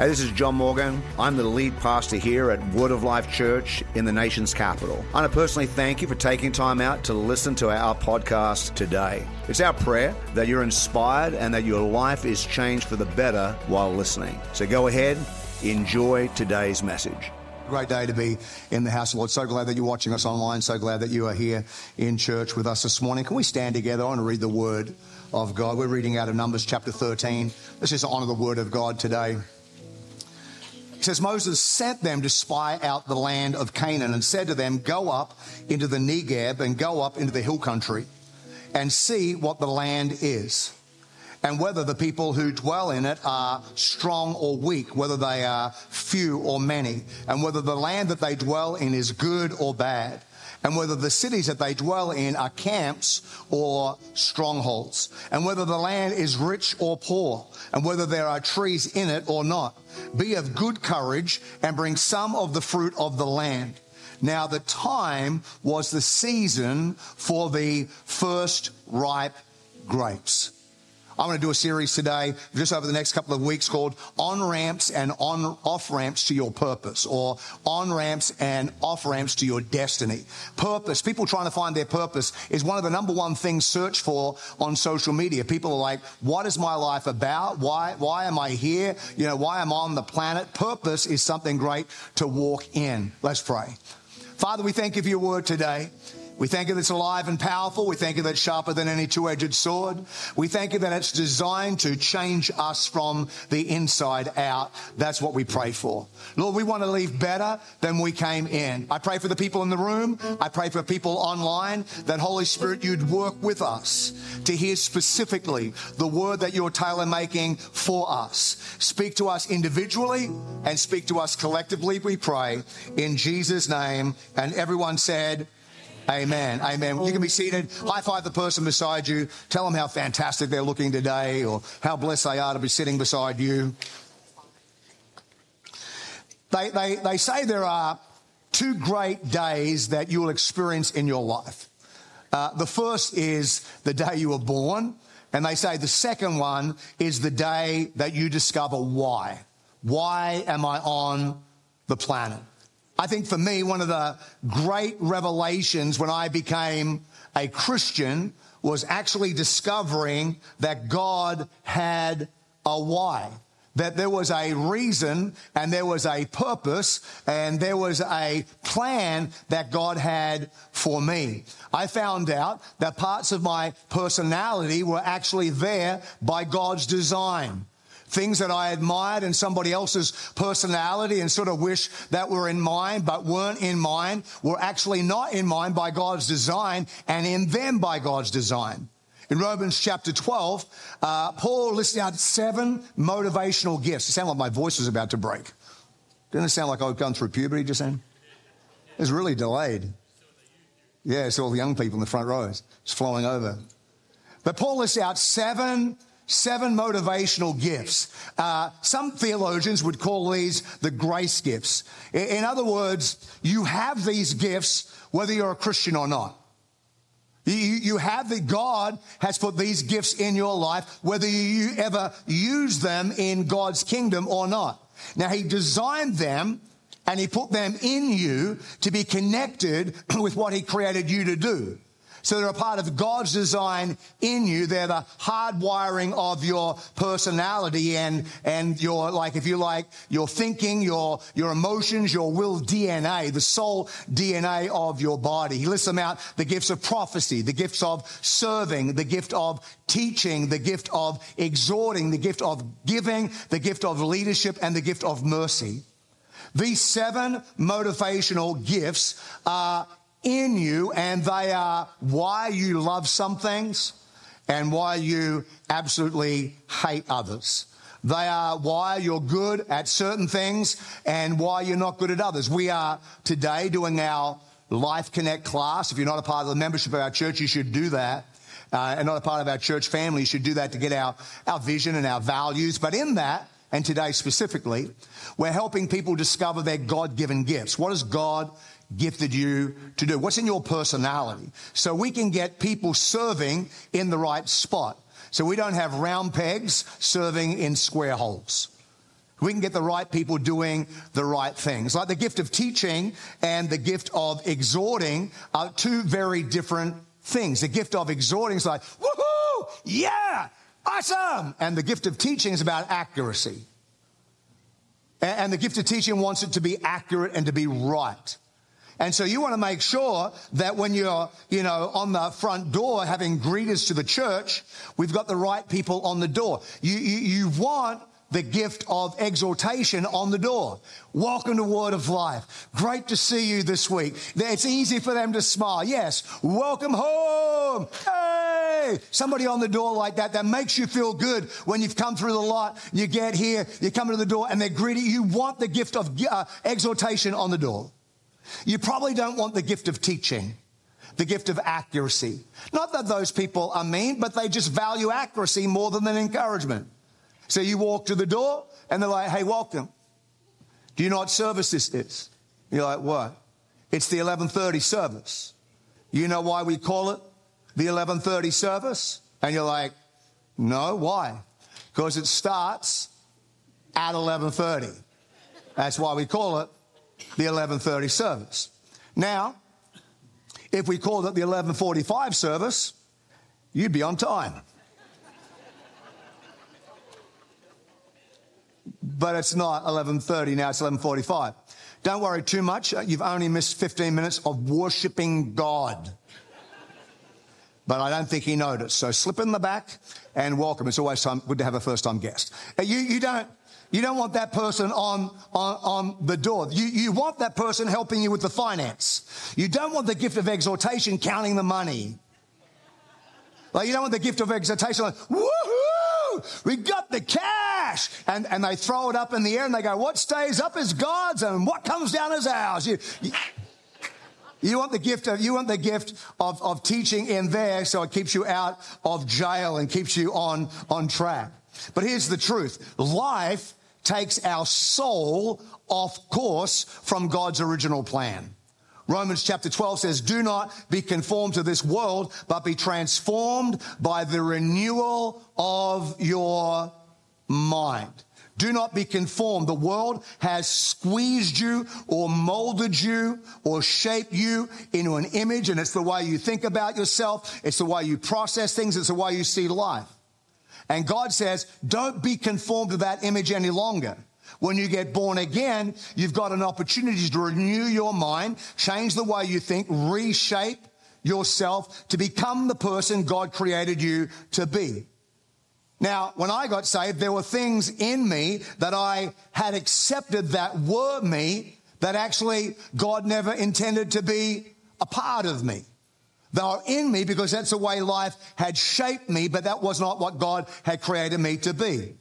Hey, this is John Morgan. I'm the lead pastor here at Word of Life Church in the nation's capital. I want to personally thank you for taking time out to listen to our podcast today. It's our prayer that you're inspired and that your life is changed for the better while listening. So go ahead, enjoy today's message. Great day to be in the house of the Lord. So glad that you're watching us online. So glad that you are here in church with us this morning. Can we stand together? I want to read the word of God. We're reading out of Numbers chapter 13. Let's just honor the word of God today. It says, Moses sent them to spy out the land of Canaan and said to them, Go up into the Negeb and go up into the hill country and see what the land is, and whether the people who dwell in it are strong or weak, whether they are few or many, and whether the land that they dwell in is good or bad and whether the cities that they dwell in are camps or strongholds, and whether the land is rich or poor, and whether there are trees in it or not. Be of good courage and bring some of the fruit of the land. Now, the time was the season for the first ripe grapes. I'm going to do a series today, just over the next couple of weeks, called On Ramps and On Off Ramps to Your Purpose, or On Ramps and Off Ramps to Your Destiny. Purpose, people trying to find their purpose, is one of the number one things searched for on social media. People are like, what is my life about? Why, why am I here? You know, why am I on the planet? Purpose is something great to walk in. Let's pray. Father, we thank you for your word today. We thank you that it's alive and powerful. We thank you that it's sharper than any two edged sword. We thank you that it's designed to change us from the inside out. That's what we pray for. Lord, we want to leave better than we came in. I pray for the people in the room. I pray for people online that Holy Spirit, you'd work with us to hear specifically the word that you're tailor making for us. Speak to us individually and speak to us collectively, we pray in Jesus' name. And everyone said, Amen. Amen. You can be seated. High five the person beside you. Tell them how fantastic they're looking today or how blessed they are to be sitting beside you. They, they, they say there are two great days that you will experience in your life. Uh, the first is the day you were born, and they say the second one is the day that you discover why. Why am I on the planet? I think for me, one of the great revelations when I became a Christian was actually discovering that God had a why. That there was a reason and there was a purpose and there was a plan that God had for me. I found out that parts of my personality were actually there by God's design things that I admired in somebody else's personality and sort of wish that were in mine, but weren't in mine, were actually not in mine by God's design and in them by God's design. In Romans chapter 12, uh, Paul lists out seven motivational gifts. It sounded like my voice was about to break. Didn't it sound like I've gone through puberty just then? It's really delayed. Yeah, it's all the young people in the front rows. It's flowing over. But Paul lists out seven seven motivational gifts. Uh, some theologians would call these the grace gifts. In other words, you have these gifts whether you're a Christian or not. You, you have that God has put these gifts in your life, whether you ever use them in God's kingdom or not. Now, He designed them and He put them in you to be connected with what He created you to do. So they're a part of God's design in you. They're the hardwiring of your personality and, and your, like, if you like, your thinking, your, your emotions, your will DNA, the soul DNA of your body. He lists them out, the gifts of prophecy, the gifts of serving, the gift of teaching, the gift of exhorting, the gift of giving, the gift of leadership, and the gift of mercy. These seven motivational gifts are in you, and they are why you love some things and why you absolutely hate others. They are why you're good at certain things and why you're not good at others. We are today doing our Life Connect class. If you're not a part of the membership of our church, you should do that. Uh, and not a part of our church family, you should do that to get our, our vision and our values. But in that, and today specifically, we're helping people discover their God given gifts. What does God gifted you to do? What's in your personality? So we can get people serving in the right spot. So we don't have round pegs serving in square holes. We can get the right people doing the right things. Like the gift of teaching and the gift of exhorting are two very different things. The gift of exhorting is like, woohoo, yeah, awesome. And the gift of teaching is about accuracy. And the gift of teaching wants it to be accurate and to be right. And so you want to make sure that when you're, you know, on the front door having greeters to the church, we've got the right people on the door. You, you, you want the gift of exhortation on the door. Welcome to Word of Life. Great to see you this week. It's easy for them to smile. Yes. Welcome home. Hey! Somebody on the door like that, that makes you feel good when you've come through the lot. You get here, you come to the door and they're greeting you. want the gift of uh, exhortation on the door. You probably don't want the gift of teaching the gift of accuracy. Not that those people are mean, but they just value accuracy more than an encouragement. So you walk to the door and they're like, hey, welcome. Do you know what service this is? You're like, what? It's the 1130 service. You know why we call it the 1130 service? And you're like, no, why? Because it starts at 1130. That's why we call it the 1130 service. Now, if we called it the 1145 service, you'd be on time. but it's not 11:30 now it's 11:45. Don't worry too much. Uh, you've only missed 15 minutes of worshiping God. But I don't think he noticed. So slip in the back and welcome. It's always time, good to have a first time guest. Uh, you, you don't, you don't want that person on, on, on the door. You, you want that person helping you with the finance. You don't want the gift of exhortation counting the money. Like you don't want the gift of exhortation like, woohoo! We got the cash! And, and they throw it up in the air and they go, what stays up is God's and what comes down is ours. You, you, you want the gift of, you want the gift of, of teaching in there so it keeps you out of jail and keeps you on, on track. But here's the truth. Life takes our soul off course from God's original plan. Romans chapter 12 says, do not be conformed to this world, but be transformed by the renewal of your mind. Do not be conformed. The world has squeezed you or molded you or shaped you into an image, and it's the way you think about yourself. It's the way you process things. It's the way you see life. And God says, don't be conformed to that image any longer. When you get born again, you've got an opportunity to renew your mind, change the way you think, reshape yourself to become the person God created you to be. Now, when I got saved, there were things in me that I had accepted that were me that actually God never intended to be a part of me. They are in me because that's the way life had shaped me, but that was not what God had created me to be.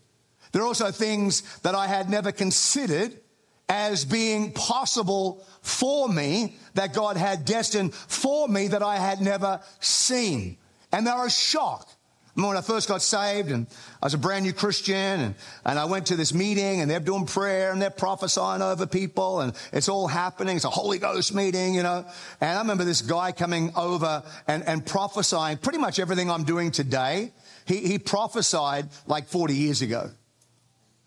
There are also things that I had never considered as being possible for me that God had destined for me that I had never seen. And they're a shock. When I first got saved and I was a brand new Christian and, and I went to this meeting and they're doing prayer and they're prophesying over people and it's all happening. It's a Holy Ghost meeting, you know. And I remember this guy coming over and, and prophesying pretty much everything I'm doing today. He, he prophesied like 40 years ago.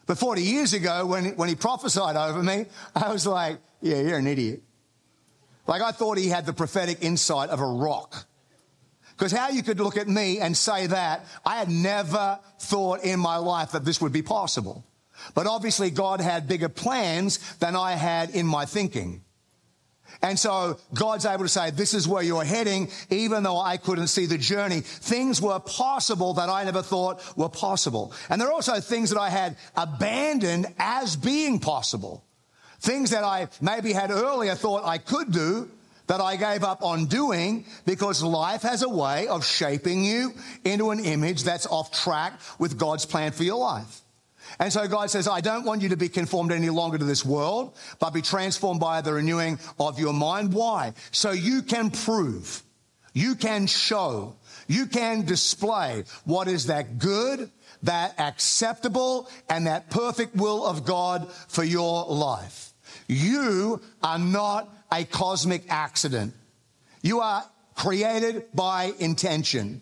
But 40 years ago, when, when he prophesied over me, I was like, yeah, you're an idiot. Like I thought he had the prophetic insight of a rock. Because how you could look at me and say that, I had never thought in my life that this would be possible. But obviously God had bigger plans than I had in my thinking. And so God's able to say, this is where you're heading, even though I couldn't see the journey. Things were possible that I never thought were possible. And there are also things that I had abandoned as being possible. Things that I maybe had earlier thought I could do that I gave up on doing because life has a way of shaping you into an image that's off track with God's plan for your life. And so God says, I don't want you to be conformed any longer to this world, but be transformed by the renewing of your mind. Why? So you can prove, you can show, you can display what is that good, that acceptable, and that perfect will of God for your life. You are not a cosmic accident. You are created by intention.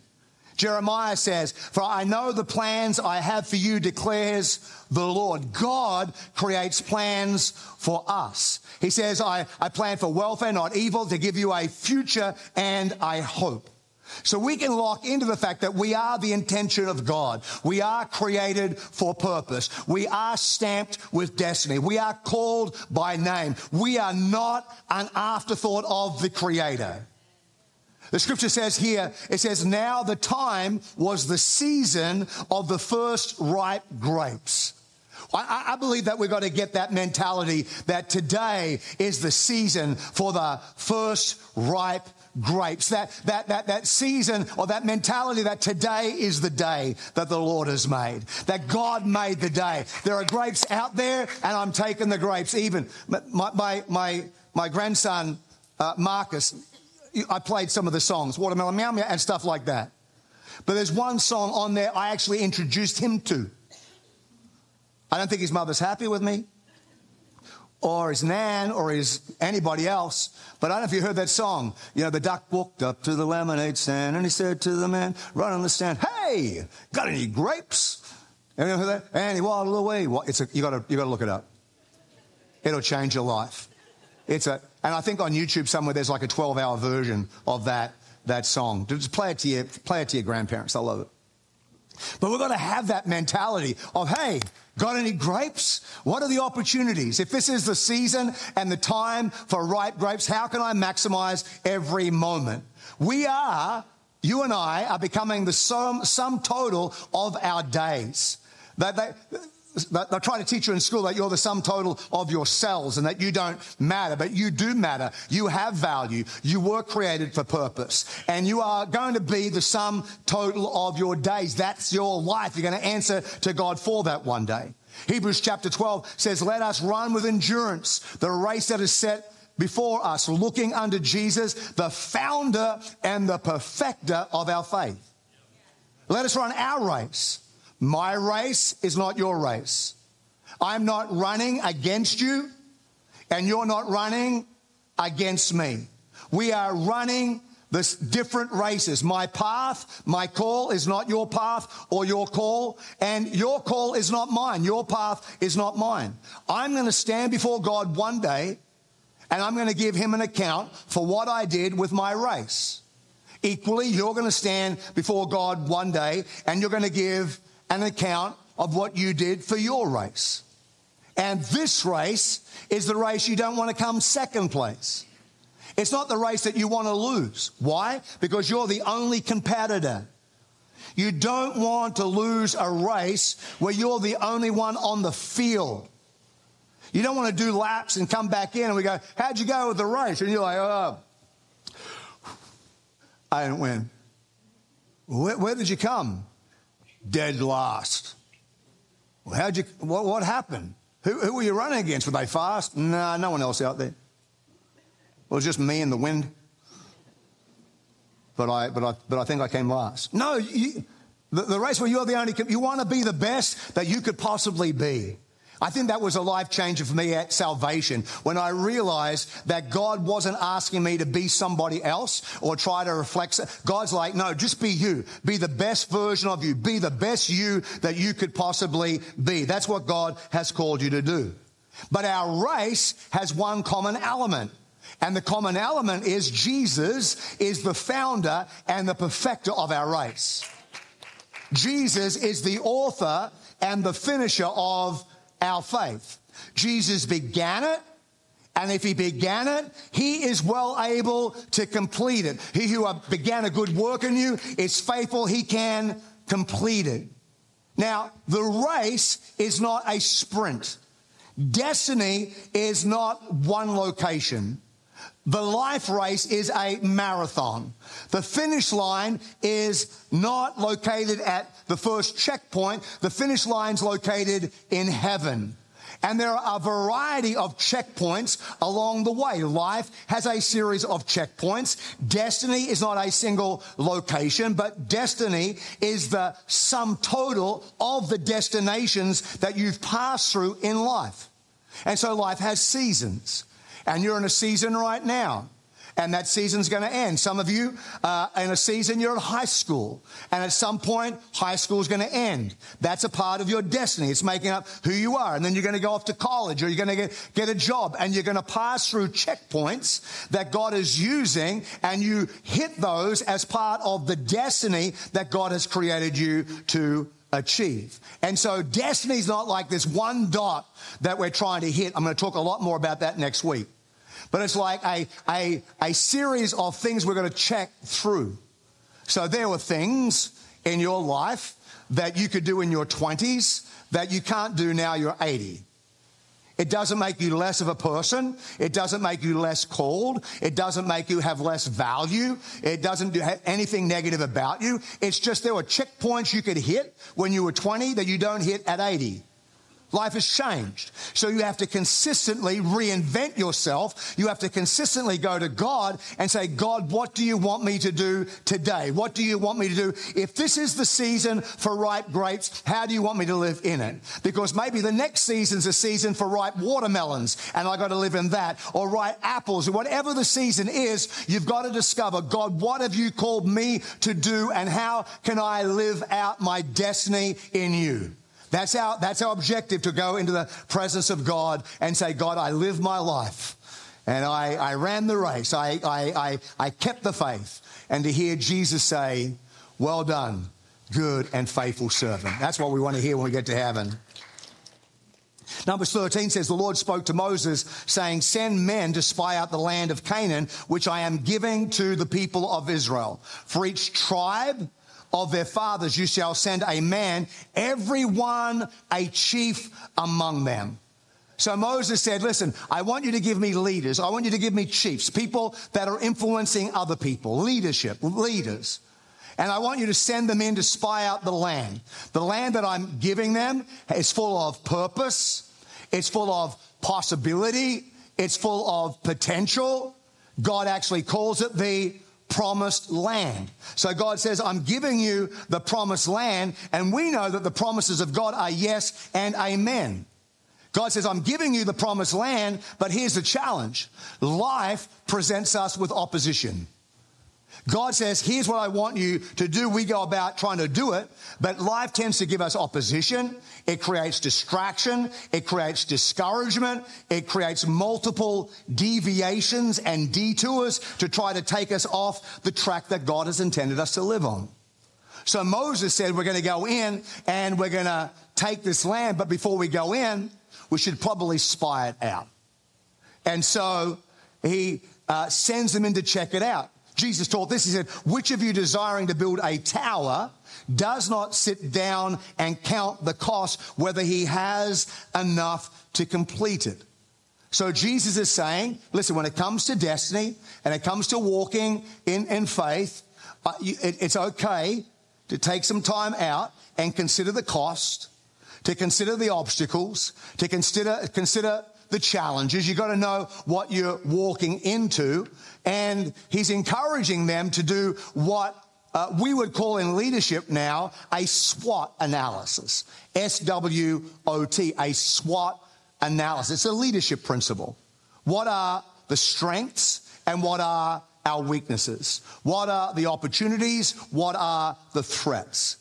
Jeremiah says, For I know the plans I have for you, declares the Lord. God creates plans for us. He says, I, I plan for welfare, not evil, to give you a future and a hope. So we can lock into the fact that we are the intention of God. We are created for purpose. We are stamped with destiny. We are called by name. We are not an afterthought of the Creator. The scripture says here, it says, now the time was the season of the first ripe grapes. I, I, believe that we've got to get that mentality that today is the season for the first ripe grapes. That, that, that, that season or that mentality that today is the day that the Lord has made. That God made the day. There are grapes out there and I'm taking the grapes. Even my, my, my, my grandson, uh, Marcus, I played some of the songs, Watermelon Meow Meow and stuff like that. But there's one song on there I actually introduced him to. I don't think his mother's happy with me or his nan or his anybody else. But I don't know if you heard that song. You know, the duck walked up to the lemonade stand and he said to the man right on the stand, Hey, got any grapes? Anyone heard that? And he waddled away. It's a, you gotta, you gotta look it up. It'll change your life. It's a, and I think on YouTube somewhere there's like a 12 hour version of that, that song. Just play it to your, play it to your grandparents. I love it. But we've got to have that mentality of, hey, got any grapes? What are the opportunities? If this is the season and the time for ripe grapes, how can I maximize every moment? We are, you and I are becoming the sum, sum total of our days. That, that, they're trying to teach you in school that you're the sum total of your cells and that you don't matter, but you do matter. You have value. You were created for purpose and you are going to be the sum total of your days. That's your life. You're going to answer to God for that one day. Hebrews chapter 12 says, let us run with endurance the race that is set before us, looking unto Jesus, the founder and the perfecter of our faith. Let us run our race my race is not your race. I'm not running against you, and you're not running against me. We are running the different races. My path, my call is not your path or your call, and your call is not mine. Your path is not mine. I'm going to stand before God one day, and I'm going to give him an account for what I did with my race. Equally, you're going to stand before God one day, and you're going to give an account of what you did for your race. And this race is the race you don't want to come second place. It's not the race that you want to lose. Why? Because you're the only competitor. You don't want to lose a race where you're the only one on the field. You don't want to do laps and come back in and we go, How'd you go with the race? And you're like, Oh, I didn't win. Where, where did you come? Dead last. Well, how'd you, what, what happened? Who, who were you running against? Were they fast? No, nah, no one else out there. It was just me and the wind. But I, but I, but I think I came last. No, you, the, the race where you're the only, you want to be the best that you could possibly be. I think that was a life changer for me at salvation when I realized that God wasn't asking me to be somebody else or try to reflect. God's like, no, just be you. Be the best version of you. Be the best you that you could possibly be. That's what God has called you to do. But our race has one common element. And the common element is Jesus is the founder and the perfecter of our race. Jesus is the author and the finisher of our faith. Jesus began it. And if he began it, he is well able to complete it. He who began a good work in you is faithful. He can complete it. Now, the race is not a sprint. Destiny is not one location. The life race is a marathon. The finish line is not located at the first checkpoint. The finish line's located in heaven. And there are a variety of checkpoints along the way. Life has a series of checkpoints. Destiny is not a single location, but destiny is the sum total of the destinations that you've passed through in life. And so life has seasons and you're in a season right now. and that season's going to end. Some of you, uh, in a season, you're in high school, and at some point, high school is going to end. That's a part of your destiny. It's making up who you are. And then you're going to go off to college, or you're going to get, get a job, and you're going to pass through checkpoints that God is using, and you hit those as part of the destiny that God has created you to achieve. And so destiny's not like this one dot that we're trying to hit. I'm going to talk a lot more about that next week. But it's like a, a, a series of things we're going to check through. So there were things in your life that you could do in your 20s that you can't do now you're 80. It doesn't make you less of a person. It doesn't make you less called. It doesn't make you have less value. It doesn't do anything negative about you. It's just there were checkpoints you could hit when you were 20 that you don't hit at 80. Life has changed. So you have to consistently reinvent yourself. You have to consistently go to God and say, God, what do you want me to do today? What do you want me to do? If this is the season for ripe grapes, how do you want me to live in it? Because maybe the next season's a season for ripe watermelons and I got to live in that or ripe apples or whatever the season is, you've got to discover, God, what have you called me to do and how can I live out my destiny in you? That's our, that's our objective to go into the presence of God and say, God, I live my life. And I, I ran the race. I, I, I, I kept the faith. And to hear Jesus say, Well done, good and faithful servant. That's what we want to hear when we get to heaven. Numbers 13 says, The Lord spoke to Moses, saying, Send men to spy out the land of Canaan, which I am giving to the people of Israel. For each tribe of their fathers you shall send a man, every one a chief among them. So Moses said, Listen, I want you to give me leaders. I want you to give me chiefs, people that are influencing other people, leadership, leaders. And I want you to send them in to spy out the land. The land that I'm giving them is full of purpose, it's full of possibility, it's full of potential. God actually calls it the promised land. So God says, I'm giving you the promised land. And we know that the promises of God are yes and amen. God says, I'm giving you the promised land, but here's the challenge. Life presents us with opposition. God says, here's what I want you to do. We go about trying to do it, but life tends to give us opposition. It creates distraction. It creates discouragement. It creates multiple deviations and detours to try to take us off the track that God has intended us to live on. So Moses said, we're going to go in and we're going to take this land, but before we go in, we should probably spy it out. And so he uh, sends them in to check it out. Jesus taught this. He said, Which of you desiring to build a tower does not sit down and count the cost, whether he has enough to complete it? So Jesus is saying, listen, when it comes to destiny and it comes to walking in, in faith, uh, you, it, it's okay to take some time out and consider the cost, to consider the obstacles, to consider, consider the challenges. You've got to know what you're walking into. And he's encouraging them to do what uh, we would call in leadership now a SWOT analysis. S W O T, a SWOT analysis. It's a leadership principle. What are the strengths and what are our weaknesses? What are the opportunities? What are the threats?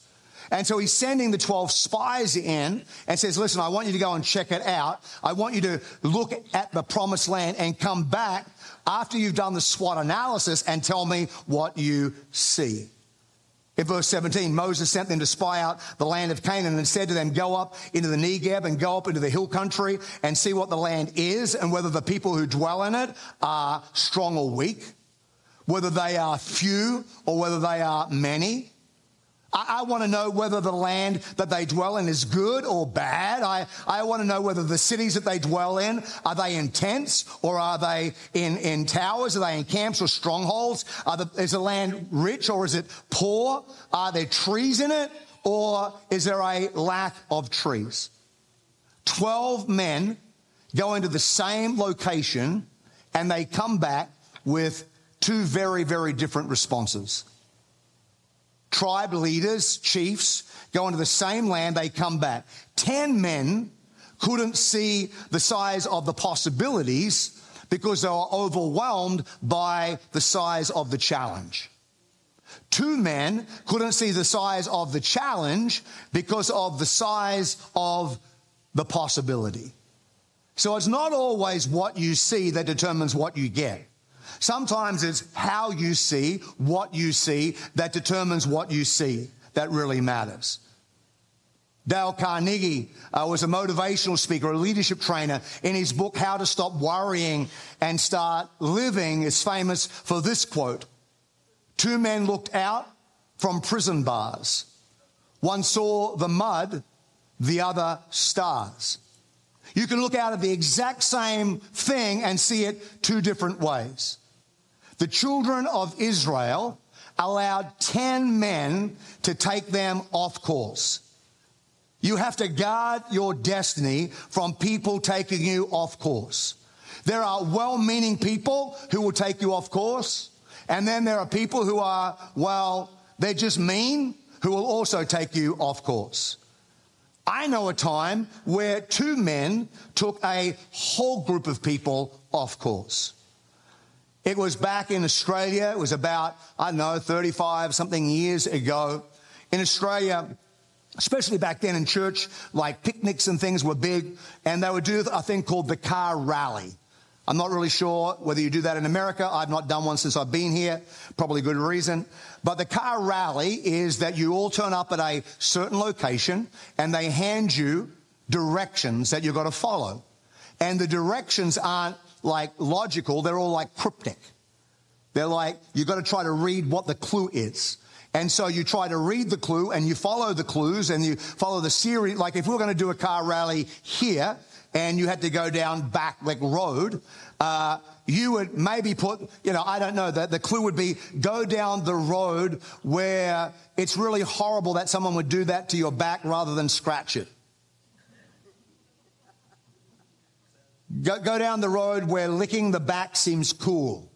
And so he's sending the 12 spies in and says, listen, I want you to go and check it out. I want you to look at the promised land and come back after you've done the SWOT analysis and tell me what you see. In verse 17, Moses sent them to spy out the land of Canaan and said to them, Go up into the Negeb and go up into the hill country and see what the land is and whether the people who dwell in it are strong or weak, whether they are few or whether they are many. I, I want to know whether the land that they dwell in is good or bad. I, I want to know whether the cities that they dwell in, are they in tents or are they in, in towers? Are they in camps or strongholds? The, is the land rich or is it poor? Are there trees in it or is there a lack of trees? Twelve men go into the same location and they come back with two very, very different responses tribe leaders, chiefs, go into the same land, they come back. Ten men couldn't see the size of the possibilities, because they were overwhelmed by the size of the challenge. Two men couldn't see the size of the challenge because of the size of the possibility. So it's not always what you see that determines what you get. Sometimes it's how you see what you see that determines what you see that really matters. Dale Carnegie uh, was a motivational speaker, a leadership trainer. In his book, How to Stop Worrying and Start Living, is famous for this quote Two men looked out from prison bars. One saw the mud, the other stars. You can look out at the exact same thing and see it two different ways. The children of Israel allowed 10 men to take them off course. You have to guard your destiny from people taking you off course. There are well meaning people who will take you off course. And then there are people who are, well, they're just mean, who will also take you off course. I know a time where two men took a whole group of people off course. It was back in Australia. It was about, I don't know, 35 something years ago. In Australia, especially back then in church, like picnics and things were big, and they would do a thing called the car rally. I'm not really sure whether you do that in America. I've not done one since I've been here. Probably good reason. But the car rally is that you all turn up at a certain location and they hand you directions that you've got to follow. And the directions aren't like logical, they're all like cryptic. They're like, you've got to try to read what the clue is. And so you try to read the clue and you follow the clues and you follow the series. Like if we we're going to do a car rally here, and you had to go down Backlick Road, uh, you would maybe put, you know, I don't know, the, the clue would be go down the road where it's really horrible that someone would do that to your back rather than scratch it. Go, go down the road where licking the back seems cool.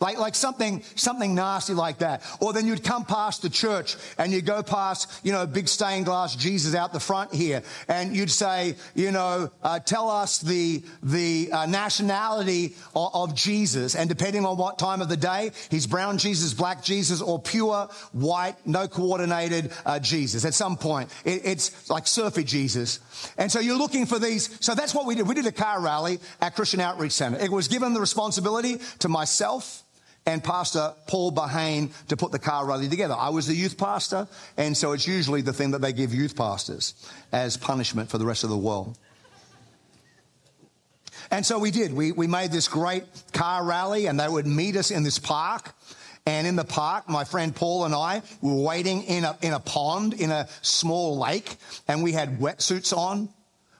Like, like something, something nasty like that. Or then you'd come past the church and you'd go past, you know, big stained glass Jesus out the front here. And you'd say, you know, uh, tell us the, the uh, nationality of, of, Jesus. And depending on what time of the day, he's brown Jesus, black Jesus, or pure white, no coordinated uh, Jesus. At some point, it, it's like surfy Jesus. And so you're looking for these. So that's what we did. We did a car rally at Christian Outreach Center. It was given the responsibility to myself and Pastor Paul Bahane to put the car rally together. I was the youth pastor, and so it's usually the thing that they give youth pastors as punishment for the rest of the world. And so we did. We, we made this great car rally, and they would meet us in this park. And in the park, my friend Paul and I were waiting in a, in a pond in a small lake, and we had wetsuits on.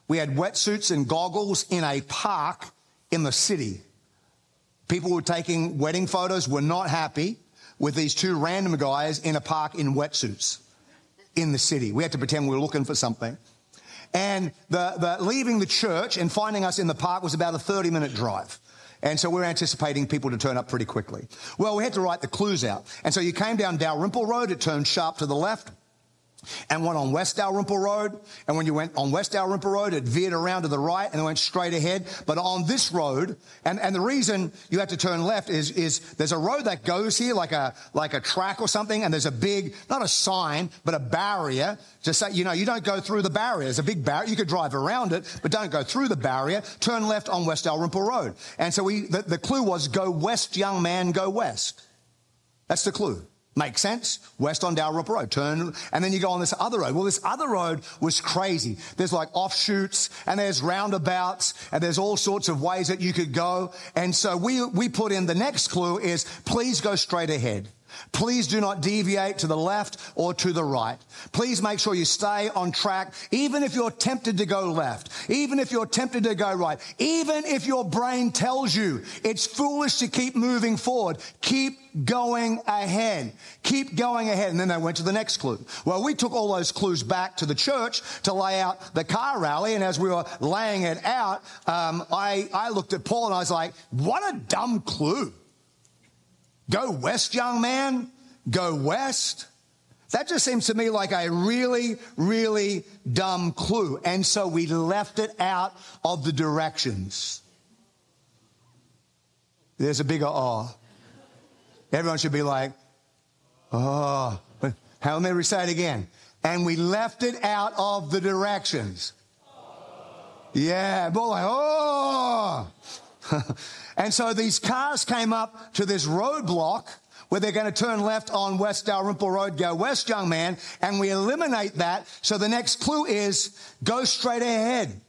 We had wetsuits and goggles in a park in the city. People were taking wedding photos were not happy with these two random guys in a park in wetsuits in the city. We had to pretend we were looking for something. And the, the leaving the church and finding us in the park was about a 30 minute drive. And so we're anticipating people to turn up pretty quickly. Well, we had to write the clues out. And so you came down Dalrymple Road, it turned sharp to the left and went on West Dalrymple Road. And when you went on West Dalrymple Road, it veered around to the right and it went straight ahead. But on this road, and, and the reason you had to turn left is, is there's a road that goes here like a, like a track or something. And there's a big, not a sign, but a barrier to say, you know, you don't go through the barrier. There's a big barrier. You could drive around it, but don't go through the barrier. Turn left on West Dalrymple Road. And so we, the, the clue was go west, young man, go west. That's the clue. Makes sense? West on Dalrymple Road. Turn, and then you go on this other road. Well, this other road was crazy. There's like offshoots and there's roundabouts and there's all sorts of ways that you could go. And so we, we put in the next clue is please go straight ahead. Please do not deviate to the left or to the right. Please make sure you stay on track, even if you're tempted to go left, even if you're tempted to go right, even if your brain tells you it's foolish to keep moving forward. Keep going ahead. Keep going ahead. And then they went to the next clue. Well, we took all those clues back to the church to lay out the car rally. And as we were laying it out, um, I, I looked at Paul and I was like, what a dumb clue. Go west, young man. Go west. That just seems to me like a really, really dumb clue. And so we left it out of the directions. There's a bigger oh. Everyone should be like, oh. How we say it again? And we left it out of the directions. Yeah, more like, oh. and so these cars came up to this roadblock where they're going to turn left on West Dalrymple Road, go west, young man, and we eliminate that. So the next clue is go straight ahead.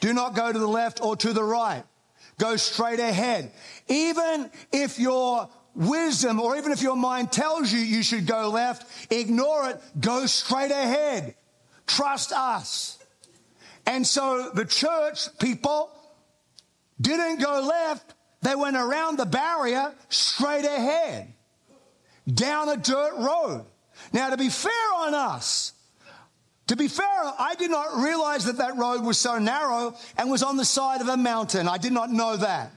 Do not go to the left or to the right. Go straight ahead. Even if your wisdom or even if your mind tells you you should go left, ignore it. Go straight ahead. Trust us. And so the church people didn't go left. They went around the barrier straight ahead down a dirt road. Now, to be fair on us, to be fair, I did not realize that that road was so narrow and was on the side of a mountain. I did not know that.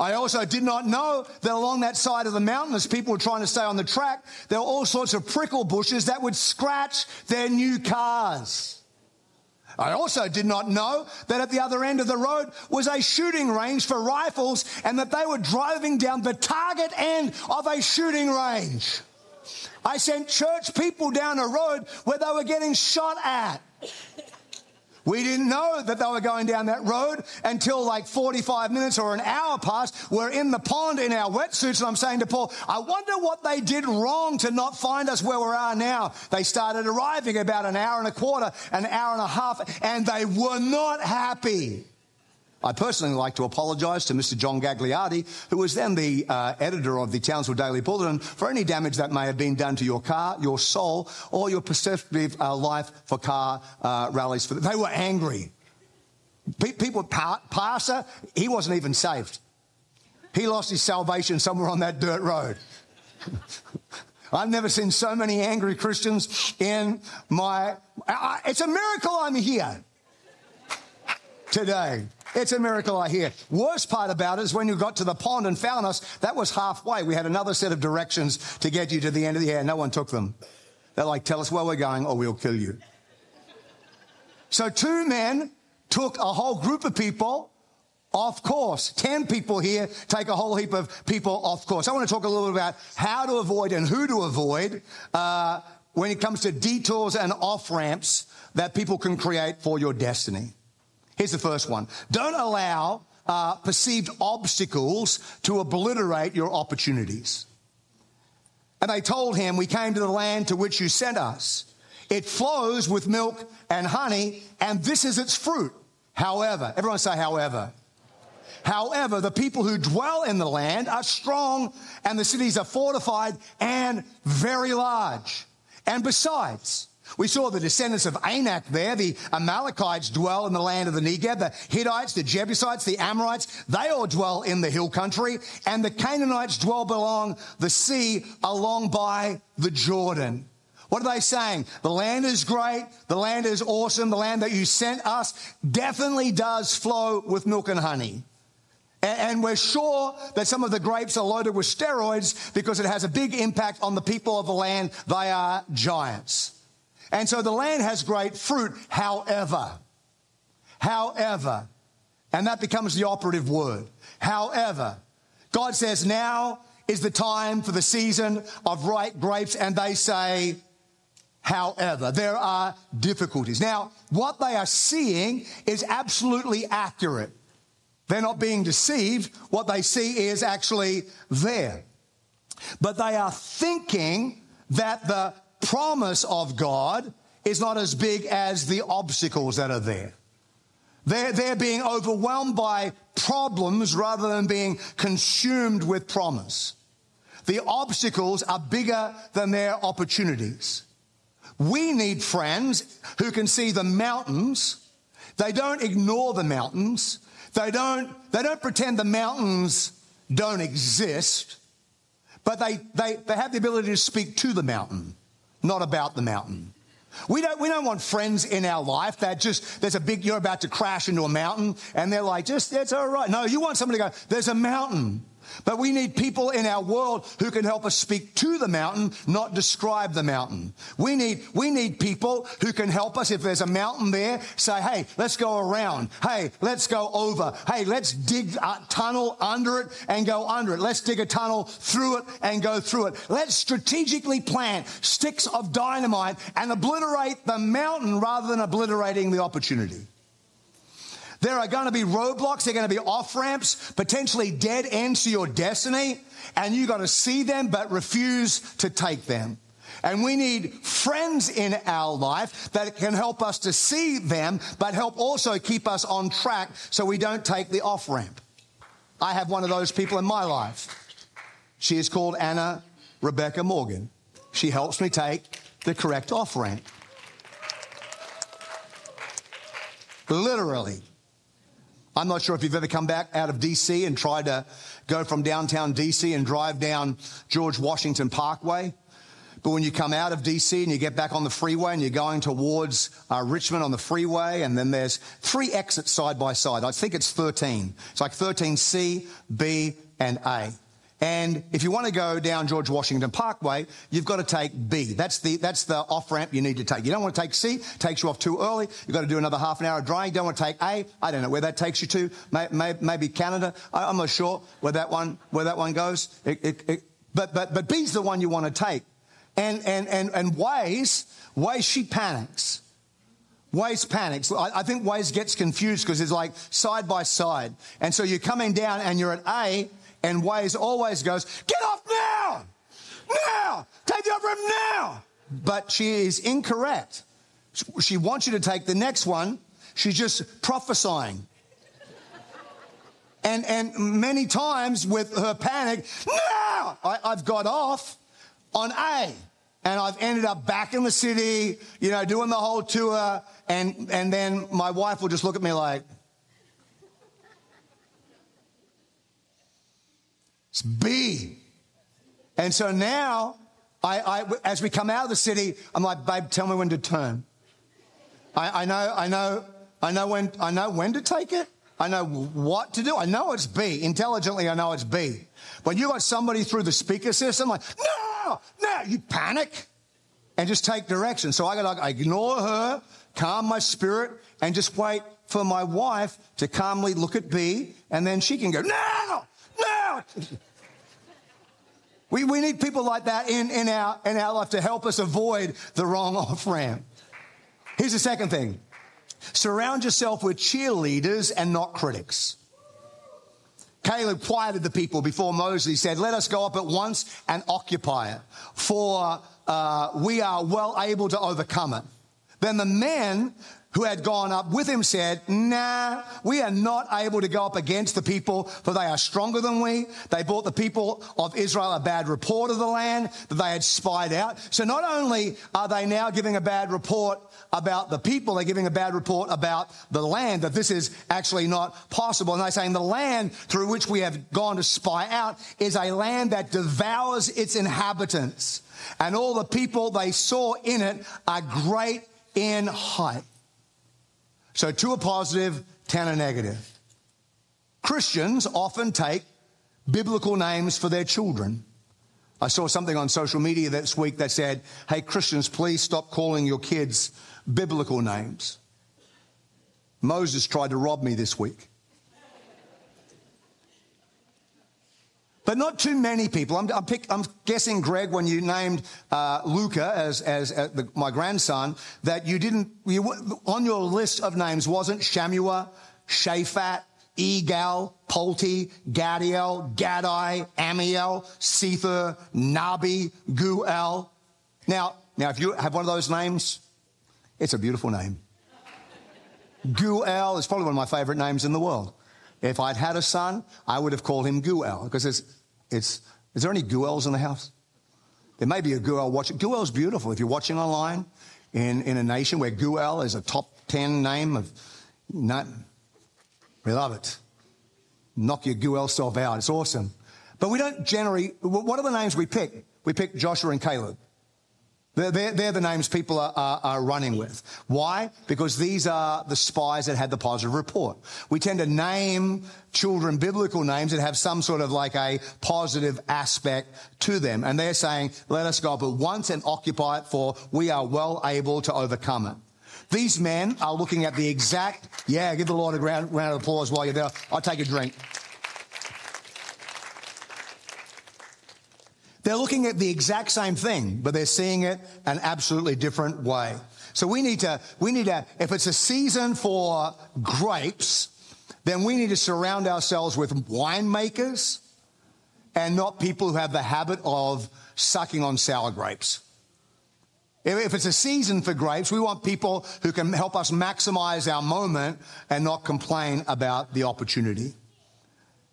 I also did not know that along that side of the mountain, as people were trying to stay on the track, there were all sorts of prickle bushes that would scratch their new cars. I also did not know that at the other end of the road was a shooting range for rifles and that they were driving down the target end of a shooting range. I sent church people down a road where they were getting shot at. We didn't know that they were going down that road until like 45 minutes or an hour passed. We're in the pond in our wetsuits, and I'm saying to Paul, I wonder what they did wrong to not find us where we are now. They started arriving about an hour and a quarter, an hour and a half, and they were not happy. I personally like to apologise to Mr. John Gagliardi, who was then the uh, editor of the Townsville Daily Bulletin, for any damage that may have been done to your car, your soul, or your perceptive uh, life for car uh, rallies. For they were angry. Pe- people, pa- Pastor, he wasn't even saved. He lost his salvation somewhere on that dirt road. I've never seen so many angry Christians in my. it's a miracle I'm here today. It's a miracle, I hear. Worst part about it is when you got to the pond and found us, that was halfway. We had another set of directions to get you to the end of the air. No one took them. They're like, tell us where we're going or we'll kill you. So two men took a whole group of people off course. Ten people here take a whole heap of people off course. I want to talk a little bit about how to avoid and who to avoid uh, when it comes to detours and off ramps that people can create for your destiny. Here's the first one. Don't allow uh, perceived obstacles to obliterate your opportunities. And they told him, We came to the land to which you sent us. It flows with milk and honey, and this is its fruit. However, everyone say, however. However, the people who dwell in the land are strong, and the cities are fortified and very large. And besides, we saw the descendants of Anak there. The Amalekites dwell in the land of the Negev. The Hittites, the Jebusites, the Amorites, they all dwell in the hill country. And the Canaanites dwell along the sea along by the Jordan. What are they saying? The land is great. The land is awesome. The land that you sent us definitely does flow with milk and honey. And we're sure that some of the grapes are loaded with steroids because it has a big impact on the people of the land. They are giants. And so the land has great fruit. However, however, and that becomes the operative word. However, God says now is the time for the season of ripe grapes, and they say, however, there are difficulties. Now, what they are seeing is absolutely accurate. They're not being deceived. What they see is actually there. But they are thinking that the promise of God is not as big as the obstacles that are there. They're, they're being overwhelmed by problems rather than being consumed with promise. The obstacles are bigger than their opportunities. We need friends who can see the mountains. They don't ignore the mountains. They don't, they don't pretend the mountains don't exist, but they, they, they have the ability to speak to the mountain not about the mountain. We don't, we don't want friends in our life that just, there's a big, you're about to crash into a mountain and they're like, just, it's all right. No, you want somebody to go, there's a mountain. But we need people in our world who can help us speak to the mountain, not describe the mountain. We need, we need people who can help us. If there's a mountain there, say, hey, let's go around. Hey, let's go over. Hey, let's dig a tunnel under it and go under it. Let's dig a tunnel through it and go through it. Let's strategically plant sticks of dynamite and obliterate the mountain rather than obliterating the opportunity. There are going to be roadblocks. There are going to be off ramps, potentially dead ends to your destiny. And you got to see them, but refuse to take them. And we need friends in our life that can help us to see them, but help also keep us on track so we don't take the off ramp. I have one of those people in my life. She is called Anna Rebecca Morgan. She helps me take the correct off ramp. Literally. I'm not sure if you've ever come back out of DC and tried to go from downtown DC and drive down George Washington Parkway. But when you come out of DC and you get back on the freeway and you're going towards uh, Richmond on the freeway, and then there's three exits side by side. I think it's 13. It's like 13C, B, and A. And if you want to go down George Washington Parkway, you've got to take B. That's the, that's the off ramp you need to take. You don't want to take C, takes you off too early. You've got to do another half an hour of driving. You don't want to take A. I don't know where that takes you to. Maybe Canada. I'm not sure where that one, where that one goes. It, it, it, but, but, but B's the one you want to take. And, and, and, and Waze, Waze, she panics. Waze panics. I, I think Waze gets confused because it's like side by side. And so you're coming down and you're at A and Waze always goes, get off now! Now! Take the off ramp now! But she is incorrect. She wants you to take the next one. She's just prophesying. And, and many times with her panic, now I, I've got off on A and I've ended up back in the city, you know, doing the whole tour. And, and then my wife will just look at me like, It's B. And so now, I, I, as we come out of the city, I'm like, babe, tell me when to turn. I, I know, I know, I know when, I know when to take it. I know what to do. I know it's B. Intelligently, I know it's B. But you got somebody through the speaker system, like, no, no, you panic and just take direction. So I got to ignore her, calm my spirit, and just wait for my wife to calmly look at B, and then she can go, no, no. We, we need people like that in, in, our, in our life to help us avoid the wrong off ramp. Here's the second thing surround yourself with cheerleaders and not critics. Caleb quieted the people before Moses. Said, Let us go up at once and occupy it, for uh, we are well able to overcome it. Then the men who had gone up with him said, Nah, we are not able to go up against the people, for they are stronger than we. They brought the people of Israel a bad report of the land that they had spied out. So not only are they now giving a bad report about the people, they're giving a bad report about the land, that this is actually not possible. And they're saying the land through which we have gone to spy out is a land that devours its inhabitants. And all the people they saw in it are great in height. So two are positive, 10 are negative. Christians often take biblical names for their children. I saw something on social media this week that said, hey, Christians, please stop calling your kids biblical names. Moses tried to rob me this week. But not too many people. I'm, I'm, pick, I'm guessing, Greg, when you named uh, Luca as, as uh, the, my grandson, that you didn't, you, on your list of names wasn't Shammua, Shaphat, Egal, Polti, Gaddiel, Gadai, Ammiel, Sethur, Nahbi, Guel. Now, now, if you have one of those names, it's a beautiful name. Guel is probably one of my favorite names in the world. If I'd had a son, I would have called him Guel because it's, it's, is there any Guels in the house? There may be a Guel watching. Guel's beautiful. If you're watching online in, in a nation where Guel is a top 10 name of, not, we love it. Knock your Guel self out. It's awesome. But we don't generally, what are the names we pick? We pick Joshua and Caleb. They're, they're, the names people are, are, are, running with. Why? Because these are the spies that had the positive report. We tend to name children biblical names that have some sort of like a positive aspect to them. And they're saying, let us go but once and occupy it for we are well able to overcome it. These men are looking at the exact, yeah, give the Lord a round, round of applause while you're there. I'll take a drink. They're looking at the exact same thing, but they're seeing it an absolutely different way. So we need to, we need to, if it's a season for grapes, then we need to surround ourselves with winemakers and not people who have the habit of sucking on sour grapes. If it's a season for grapes, we want people who can help us maximize our moment and not complain about the opportunity.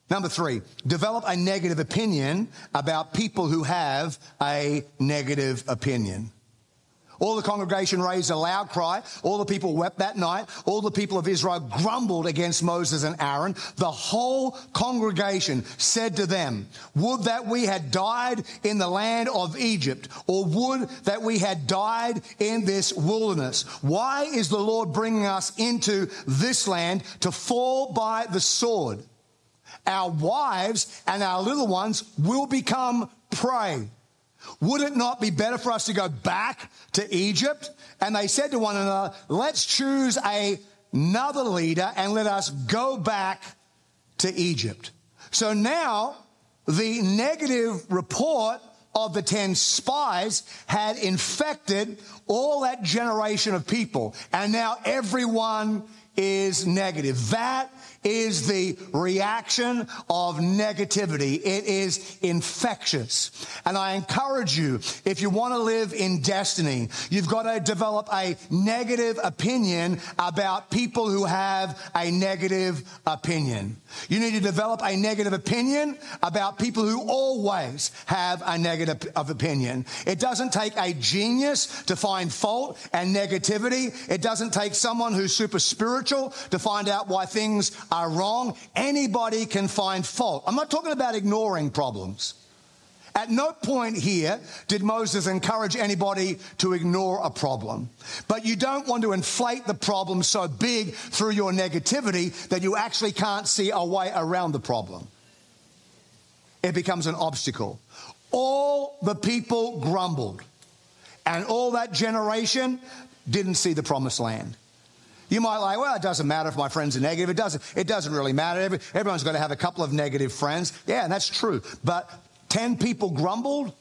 Number three, develop a negative opinion about people who have a negative opinion. All the congregation raised a loud cry. All the people wept that night. All the people of Israel grumbled against Moses and Aaron. The whole congregation said to them, Would that we had died in the land of Egypt, or would that we had died in this wilderness. Why is the Lord bringing us into this land to fall by the sword? Our wives and our little ones will become prey. Would it not be better for us to go back to Egypt? And they said to one another, let's choose a, another leader and let us go back to Egypt. So now the negative report of the 10 spies had infected all that generation of people. And now everyone is negative. That is the reaction of negativity. It is infectious. And I encourage you, if you want to live in destiny, you've got to develop a negative opinion about people who have a negative opinion. You need to develop a negative opinion about people who always have a negative opinion. It doesn't take a genius to find fault and negativity. It doesn't take someone who's super spiritual to find out why things are wrong. Anybody can find fault. I'm not talking about ignoring problems. At no point here did Moses encourage anybody to ignore a problem. But you don't want to inflate the problem so big through your negativity that you actually can't see a way around the problem. It becomes an obstacle. All the people grumbled, and all that generation didn't see the promised land. You might like, well, it doesn't matter if my friends are negative. It doesn't, it doesn't really matter. Every, everyone's got to have a couple of negative friends. Yeah, and that's true. But 10 people grumbled.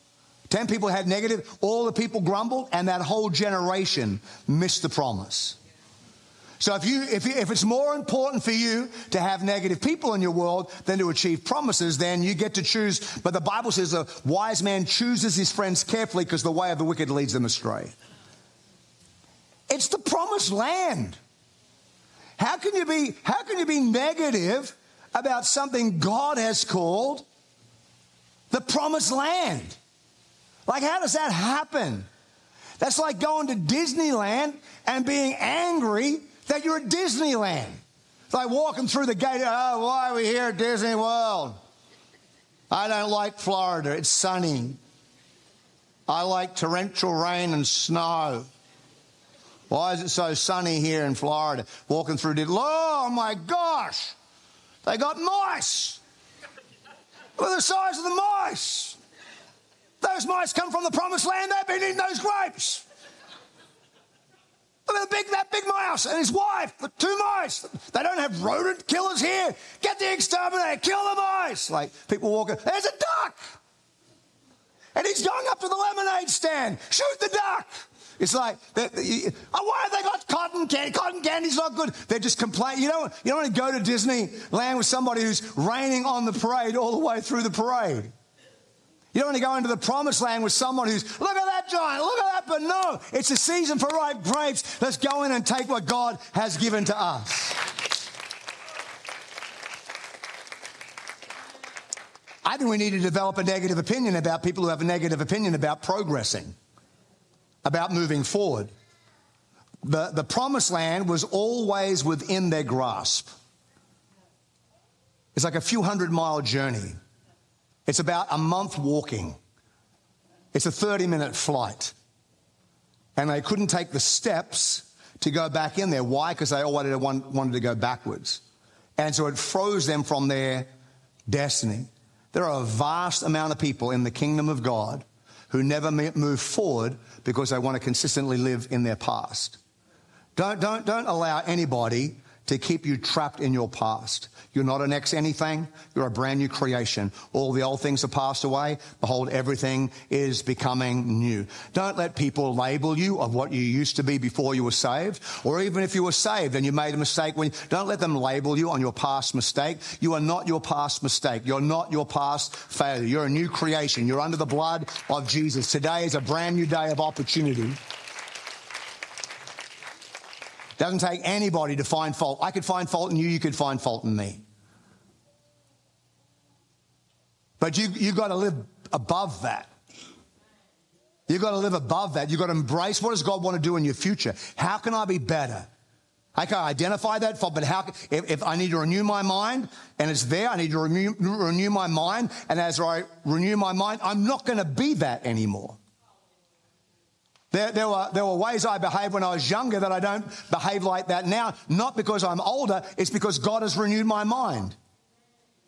10 people had negative. All the people grumbled, and that whole generation missed the promise. So if you, if, you, if it's more important for you to have negative people in your world than to achieve promises, then you get to choose. But the Bible says a wise man chooses his friends carefully because the way of the wicked leads them astray. It's the promised land. How can you be, how can you be negative about something God has called the promised land? Like, how does that happen? That's like going to Disneyland and being angry that you're at Disneyland. It's like walking through the gate. Oh, why are we here at Disney World? I don't like Florida. It's sunny. I like torrential rain and snow. Why is it so sunny here in Florida? Walking through, did oh my gosh, they got mice. Look at the size of the mice. Those mice come from the promised land. They've been eating those grapes. Look at the big, that big mouse and his wife, the two mice. They don't have rodent killers here. Get the exterminator, kill the mice. Like people walking, there's a duck. And he's going up to the lemonade stand. Shoot the duck. It's like, oh, why have they got cotton candy? Cotton candy's not good. They're just complaining. You don't, you don't want to go to Disneyland with somebody who's raining on the parade all the way through the parade. You don't want to go into the promised land with someone who's, look at that giant, look at that, but no, it's a season for ripe grapes. Let's go in and take what God has given to us. I think we need to develop a negative opinion about people who have a negative opinion about progressing about moving forward. The, the promised land was always within their grasp. It's like a few hundred mile journey. It's about a month walking. It's a 30 minute flight. and they couldn't take the steps to go back in there. Why? Because they all wanted to, wanted to go backwards. And so it froze them from their destiny. There are a vast amount of people in the kingdom of God who never move forward because they want to consistently live in their past. Don't, don't, don't allow anybody to keep you trapped in your past. You're not an ex anything. You're a brand new creation. All the old things have passed away. Behold, everything is becoming new. Don't let people label you of what you used to be before you were saved, or even if you were saved and you made a mistake. When, don't let them label you on your past mistake. You are not your past mistake. You're not your past failure. You're a new creation. You're under the blood of Jesus. Today is a brand new day of opportunity. Doesn't take anybody to find fault. I could find fault in you, you could find fault in me. But you, you got to live above that. You've got to live above that. You've got to embrace what does God want to do in your future? How can I be better? I can identify that fault, but how, if, if, I need to renew my mind and it's there, I need to renew, renew my mind. And as I renew my mind, I'm not going to be that anymore. There, there, were, there were ways I behaved when I was younger that I don't behave like that now, not because I'm older, it's because God has renewed my mind.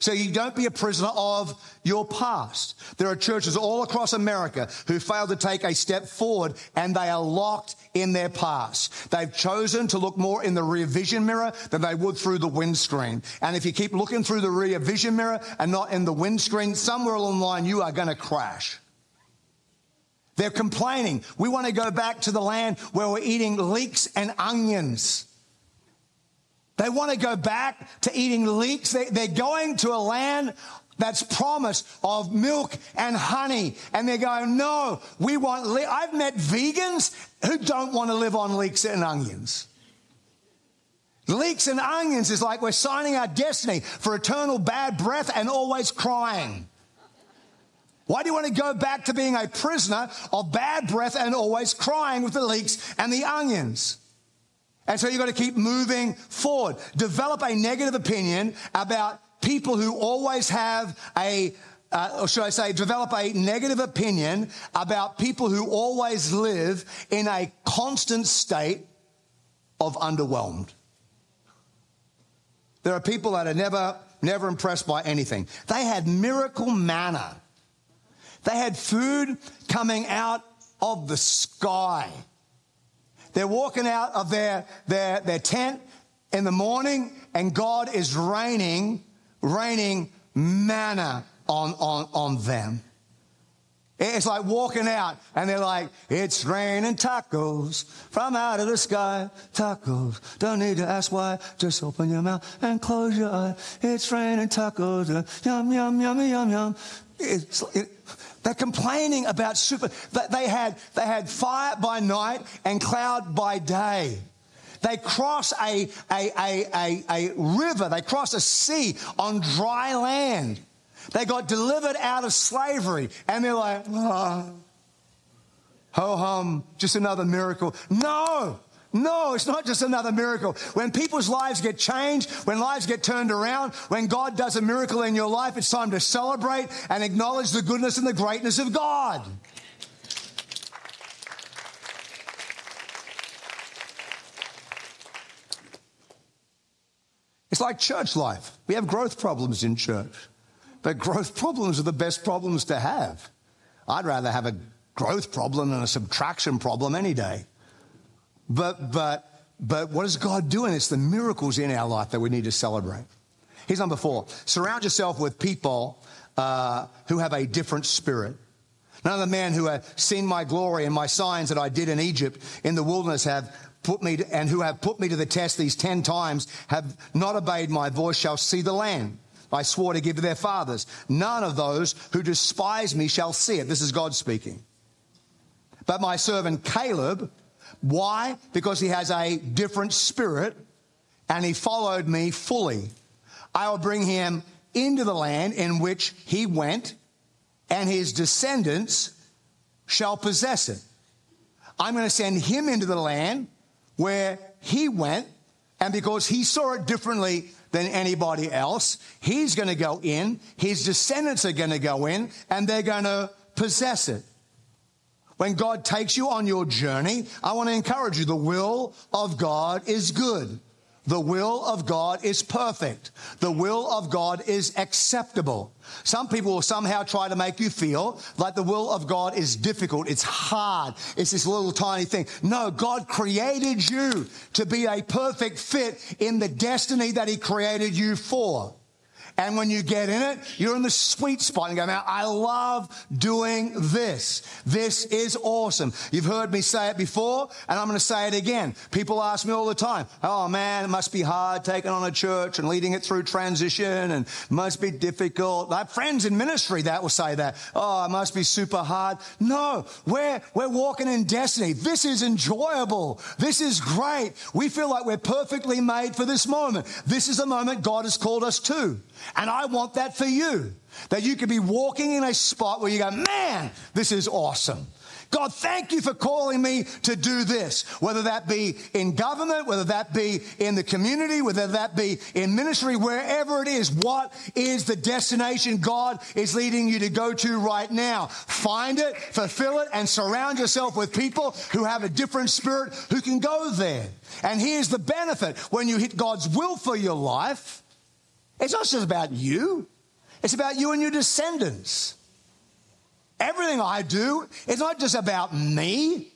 So you don't be a prisoner of your past. There are churches all across America who fail to take a step forward and they are locked in their past. They've chosen to look more in the rear vision mirror than they would through the windscreen. And if you keep looking through the rear vision mirror and not in the windscreen, somewhere along the line you are going to crash. They're complaining. We want to go back to the land where we're eating leeks and onions. They want to go back to eating leeks. They, are going to a land that's promised of milk and honey. And they're going, no, we want, le-. I've met vegans who don't want to live on leeks and onions. Leeks and onions is like we're signing our destiny for eternal bad breath and always crying. Why do you want to go back to being a prisoner of bad breath and always crying with the leeks and the onions? And so you've got to keep moving forward. Develop a negative opinion about people who always have a, uh, or should I say, develop a negative opinion about people who always live in a constant state of underwhelmed. There are people that are never, never impressed by anything. They had miracle manna. They had food coming out of the sky. They're walking out of their, their, their tent in the morning and God is raining, raining manna on, on, on them. It's like walking out and they're like, it's raining tacos from out of the sky. Tacos. Don't need to ask why. Just open your mouth and close your eye. It's raining tacos. Yum, yum, yum, yum, yum. It's, it, they're complaining about super. That they had, they had fire by night and cloud by day. They cross a, a, a, a, a river, they cross a sea on dry land. They got delivered out of slavery and they're like, ah, oh, ho hum, just another miracle. No, no, it's not just another miracle. When people's lives get changed, when lives get turned around, when God does a miracle in your life, it's time to celebrate and acknowledge the goodness and the greatness of God. It's like church life. We have growth problems in church, but growth problems are the best problems to have. I'd rather have a growth problem than a subtraction problem any day. But, but, but what is God doing? It's the miracles in our life that we need to celebrate. Here's number four surround yourself with people uh, who have a different spirit. None of the men who have seen my glory and my signs that I did in Egypt in the wilderness have put me to, and who have put me to the test these ten times have not obeyed my voice shall see the land. I swore to give to their fathers. None of those who despise me shall see it. This is God speaking. But my servant Caleb, why? Because he has a different spirit and he followed me fully. I will bring him into the land in which he went, and his descendants shall possess it. I'm going to send him into the land where he went, and because he saw it differently than anybody else, he's going to go in, his descendants are going to go in, and they're going to possess it. When God takes you on your journey, I want to encourage you the will of God is good. The will of God is perfect. The will of God is acceptable. Some people will somehow try to make you feel like the will of God is difficult. It's hard. It's this little tiny thing. No, God created you to be a perfect fit in the destiny that He created you for. And when you get in it, you're in the sweet spot and go, man, I love doing this. This is awesome. You've heard me say it before, and I'm going to say it again. People ask me all the time, oh man, it must be hard taking on a church and leading it through transition and must be difficult. I have friends in ministry that will say that. Oh, it must be super hard. No, we're, we're walking in destiny. This is enjoyable. This is great. We feel like we're perfectly made for this moment. This is the moment God has called us to. And I want that for you. That you could be walking in a spot where you go, man, this is awesome. God, thank you for calling me to do this, whether that be in government, whether that be in the community, whether that be in ministry, wherever it is. What is the destination God is leading you to go to right now? Find it, fulfill it, and surround yourself with people who have a different spirit who can go there. And here's the benefit when you hit God's will for your life it's not just about you, it's about you and your descendants. Everything I do is not just about me.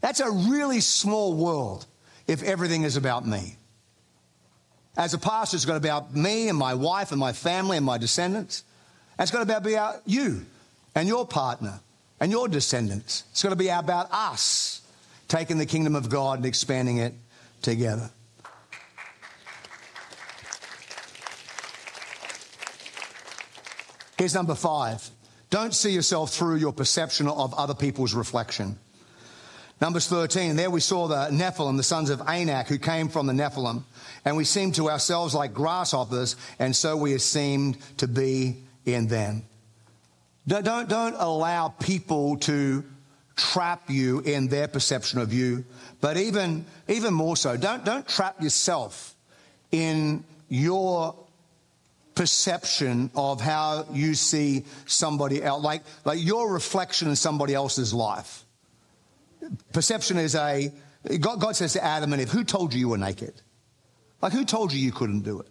That's a really small world if everything is about me. As a pastor, it's got about me and my wife and my family and my descendants. It's got to be about you and your partner and your descendants. It's got to be about us taking the kingdom of God and expanding it together. Here's number five. Don't see yourself through your perception of other people's reflection. Numbers 13, there we saw the Nephilim, the sons of Anak, who came from the Nephilim, and we seemed to ourselves like grasshoppers, and so we seemed to be in them. Don't, don't, don't allow people to trap you in their perception of you, but even, even more so, don't, don't trap yourself in your perception of how you see somebody else, like, like your reflection in somebody else's life. Perception is a, God, God says to Adam and Eve, who told you you were naked? Like, who told you you couldn't do it?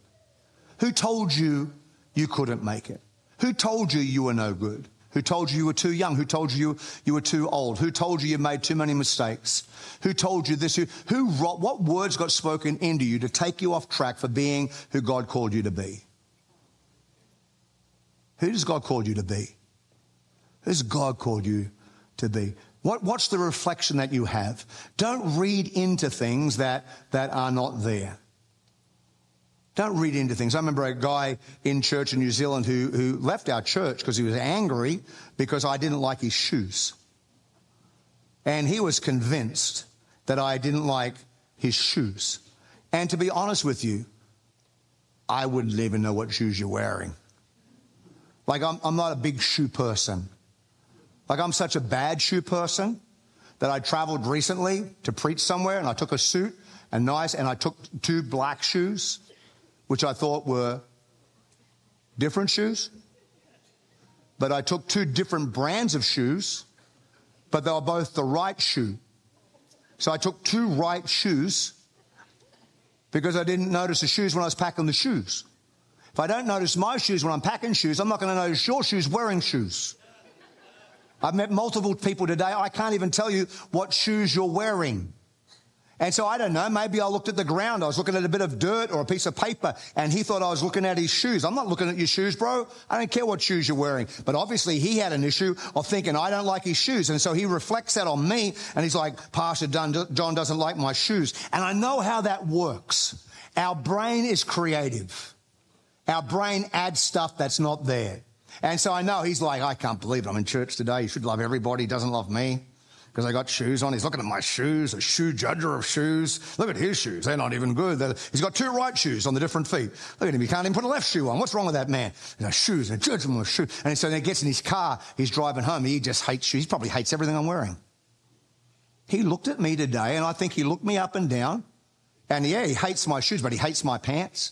Who told you you couldn't make it? Who told you you were no good? Who told you you were too young? Who told you you were too old? Who told you you made too many mistakes? Who told you this? Who, who what words got spoken into you to take you off track for being who God called you to be? Who does God call you to be? Who's God called you to be? What, what's the reflection that you have? Don't read into things that, that are not there. Don't read into things. I remember a guy in church in New Zealand who, who left our church because he was angry because I didn't like his shoes. And he was convinced that I didn't like his shoes. And to be honest with you, I wouldn't even know what shoes you're wearing. Like, I'm, I'm not a big shoe person. Like, I'm such a bad shoe person that I traveled recently to preach somewhere and I took a suit and nice and I took two black shoes, which I thought were different shoes. But I took two different brands of shoes, but they were both the right shoe. So I took two right shoes because I didn't notice the shoes when I was packing the shoes. If I don't notice my shoes when I'm packing shoes, I'm not going to notice your shoes wearing shoes. I've met multiple people today. I can't even tell you what shoes you're wearing. And so I don't know, maybe I looked at the ground. I was looking at a bit of dirt or a piece of paper and he thought I was looking at his shoes. I'm not looking at your shoes, bro. I don't care what shoes you're wearing. But obviously he had an issue of thinking I don't like his shoes. And so he reflects that on me and he's like, Pastor John doesn't like my shoes. And I know how that works. Our brain is creative. Our brain adds stuff that's not there. And so I know he's like, I can't believe it. I'm in church today. He should love everybody. He doesn't love me because I got shoes on. He's looking at my shoes, a shoe judger of shoes. Look at his shoes. They're not even good. They're, he's got two right shoes on the different feet. Look at him. He can't even put a left shoe on. What's wrong with that man? He's shoes, a judgment of shoes. And so then he gets in his car. He's driving home. He just hates shoes. He probably hates everything I'm wearing. He looked at me today and I think he looked me up and down. And yeah, he hates my shoes, but he hates my pants.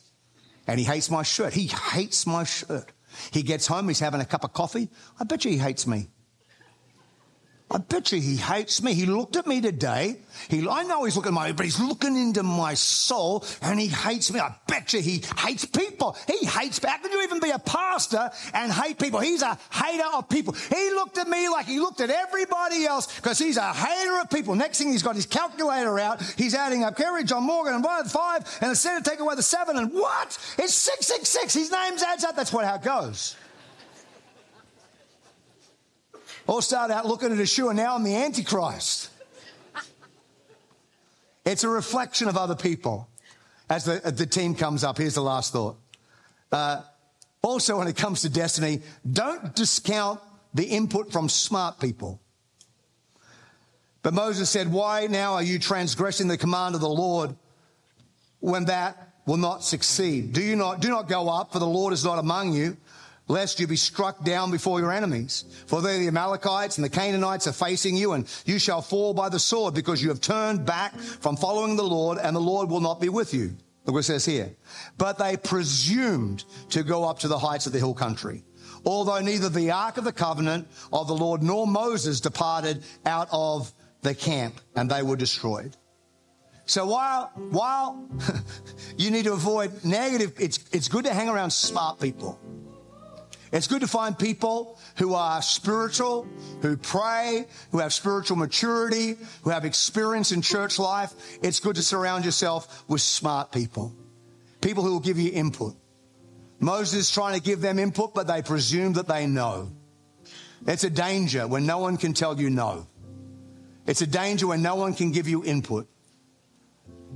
And he hates my shirt. He hates my shirt. He gets home, he's having a cup of coffee. I bet you he hates me. I bet you he hates me. He looked at me today. He, I know he's looking at my, but he's looking into my soul and he hates me. I bet you he hates people. He hates, how can you even be a pastor and hate people? He's a hater of people. He looked at me like he looked at everybody else because he's a hater of people. Next thing he's got his calculator out. He's adding up Kerry, John Morgan, and one, five, and instead of taking away the seven, and what? It's 666. His name's adds up. That's what, how it goes. All started out looking at Yeshua, now I'm the Antichrist. It's a reflection of other people. As the, the team comes up, here's the last thought. Uh, also, when it comes to destiny, don't discount the input from smart people. But Moses said, Why now are you transgressing the command of the Lord when that will not succeed? Do you not, do not go up, for the Lord is not among you lest you be struck down before your enemies. For there the Amalekites and the Canaanites are facing you, and you shall fall by the sword because you have turned back from following the Lord, and the Lord will not be with you. Look what it says here. But they presumed to go up to the heights of the hill country. Although neither the ark of the covenant of the Lord nor Moses departed out of the camp, and they were destroyed. So while while you need to avoid negative, it's it's good to hang around smart people. It's good to find people who are spiritual, who pray, who have spiritual maturity, who have experience in church life. It's good to surround yourself with smart people, people who will give you input. Moses is trying to give them input, but they presume that they know. It's a danger when no one can tell you no. It's a danger when no one can give you input.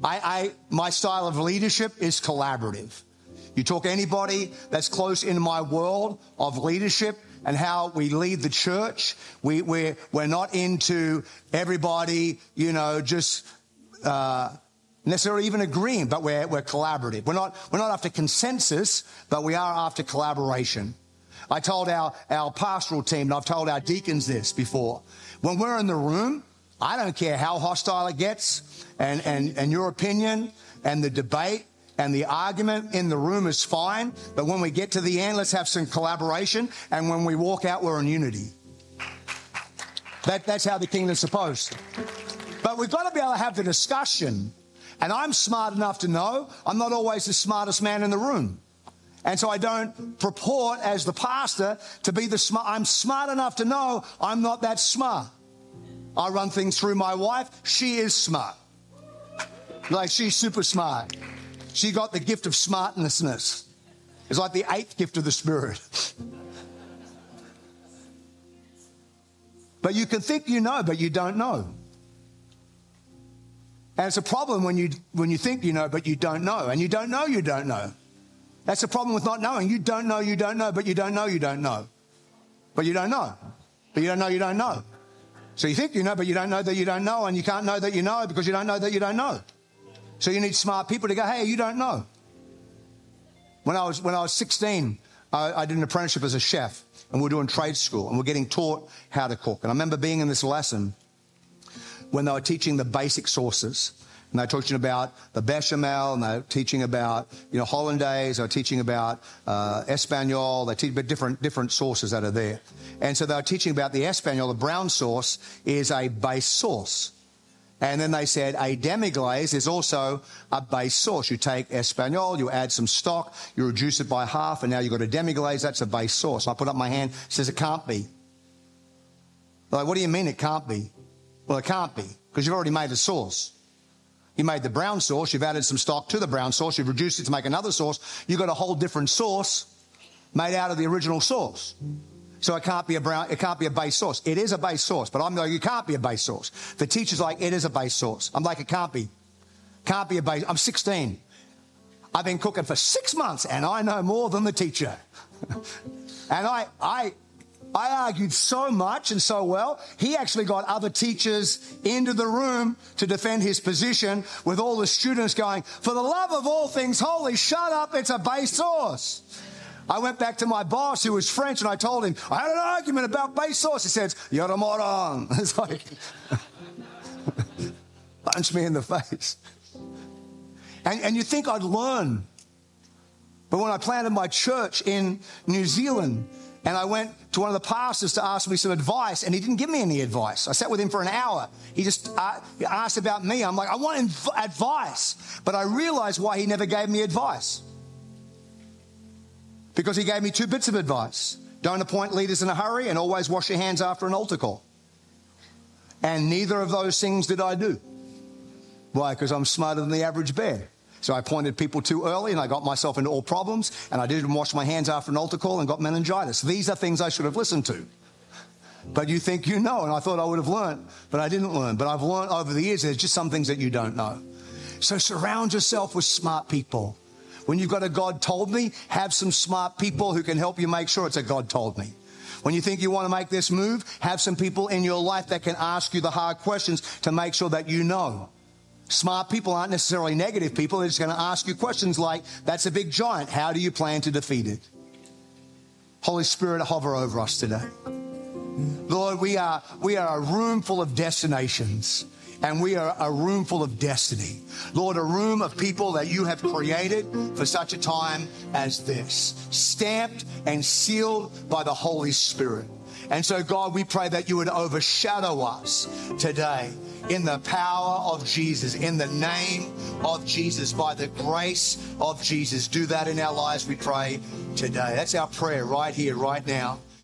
I, I my style of leadership is collaborative. You talk to anybody that's close in my world of leadership and how we lead the church. We, we're, we're not into everybody, you know, just, uh, necessarily even agreeing, but we're, we're collaborative. We're not, we're not after consensus, but we are after collaboration. I told our, our pastoral team, and I've told our deacons this before. When we're in the room, I don't care how hostile it gets and, and, and your opinion and the debate and the argument in the room is fine, but when we get to the end, let's have some collaboration, and when we walk out, we're in unity. That, that's how the kingdom's supposed. But we've got to be able to have the discussion. And I'm smart enough to know I'm not always the smartest man in the room. And so I don't purport as the pastor to be the smart. I'm smart enough to know I'm not that smart. I run things through my wife. She is smart. Like she's super smart. She got the gift of smartnessness. It's like the eighth gift of the Spirit. but you can think you know, but you don't know. And it's a problem when you, when you think you know, but you don't know. And you don't know you don't know. That's the problem with not knowing. You don't know you don't know, but you don't know you don't know. But you don't know. But you don't know you don't know. So you think you know, but you don't know that you don't know, and you can't know that you know because you don't know that you don't know. So you need smart people to go, hey, you don't know. When I was, when I was 16, I, I did an apprenticeship as a chef, and we are doing trade school, and we are getting taught how to cook. And I remember being in this lesson when they were teaching the basic sauces. And they're teaching about the bechamel, and they're teaching about, you know, hollandaise, they're teaching about uh, espagnole, they teach about different, different sauces that are there. And so they're teaching about the espagnole, the brown sauce, is a base sauce. And then they said a demi-glace is also a base sauce. You take espagnole, you add some stock, you reduce it by half, and now you've got a demi-glace, that's a base sauce. I put up my hand, says it can't be. Like, what do you mean it can't be? Well, it can't be, because you've already made a sauce. You made the brown sauce, you've added some stock to the brown sauce, you've reduced it to make another sauce, you've got a whole different sauce made out of the original sauce. So it can't be a brown, it can't be a base sauce. It is a base sauce, but I'm like, you can't be a base sauce. The teacher's like, it is a base sauce. I'm like, it can't be. Can't be a base. I'm 16. I've been cooking for six months and I know more than the teacher. and I, I, I argued so much and so well, he actually got other teachers into the room to defend his position with all the students going, for the love of all things holy, shut up, it's a base sauce. I went back to my boss who was French and I told him, I had an argument about base sauce. He says, You're a moron. It's like, punch me in the face. And, and you think I'd learn. But when I planted my church in New Zealand, And I went to one of the pastors to ask me some advice, and he didn't give me any advice. I sat with him for an hour. He just uh, asked about me. I'm like, I want inv- advice. But I realized why he never gave me advice. Because he gave me two bits of advice don't appoint leaders in a hurry, and always wash your hands after an altar call. And neither of those things did I do. Why? Because I'm smarter than the average bear. So I appointed people too early and I got myself into all problems and I didn't wash my hands after an altar call and got meningitis. These are things I should have listened to. But you think you know, and I thought I would have learned, but I didn't learn. But I've learned over the years there's just some things that you don't know. So surround yourself with smart people. When you've got a God told me, have some smart people who can help you make sure it's a God told me. When you think you want to make this move, have some people in your life that can ask you the hard questions to make sure that you know. Smart people aren't necessarily negative people. They're just going to ask you questions like, that's a big giant. How do you plan to defeat it? Holy Spirit, hover over us today. Lord, we are, we are a room full of destinations and we are a room full of destiny. Lord, a room of people that you have created for such a time as this, stamped and sealed by the Holy Spirit. And so, God, we pray that you would overshadow us today in the power of Jesus, in the name of Jesus, by the grace of Jesus. Do that in our lives, we pray today. That's our prayer right here, right now.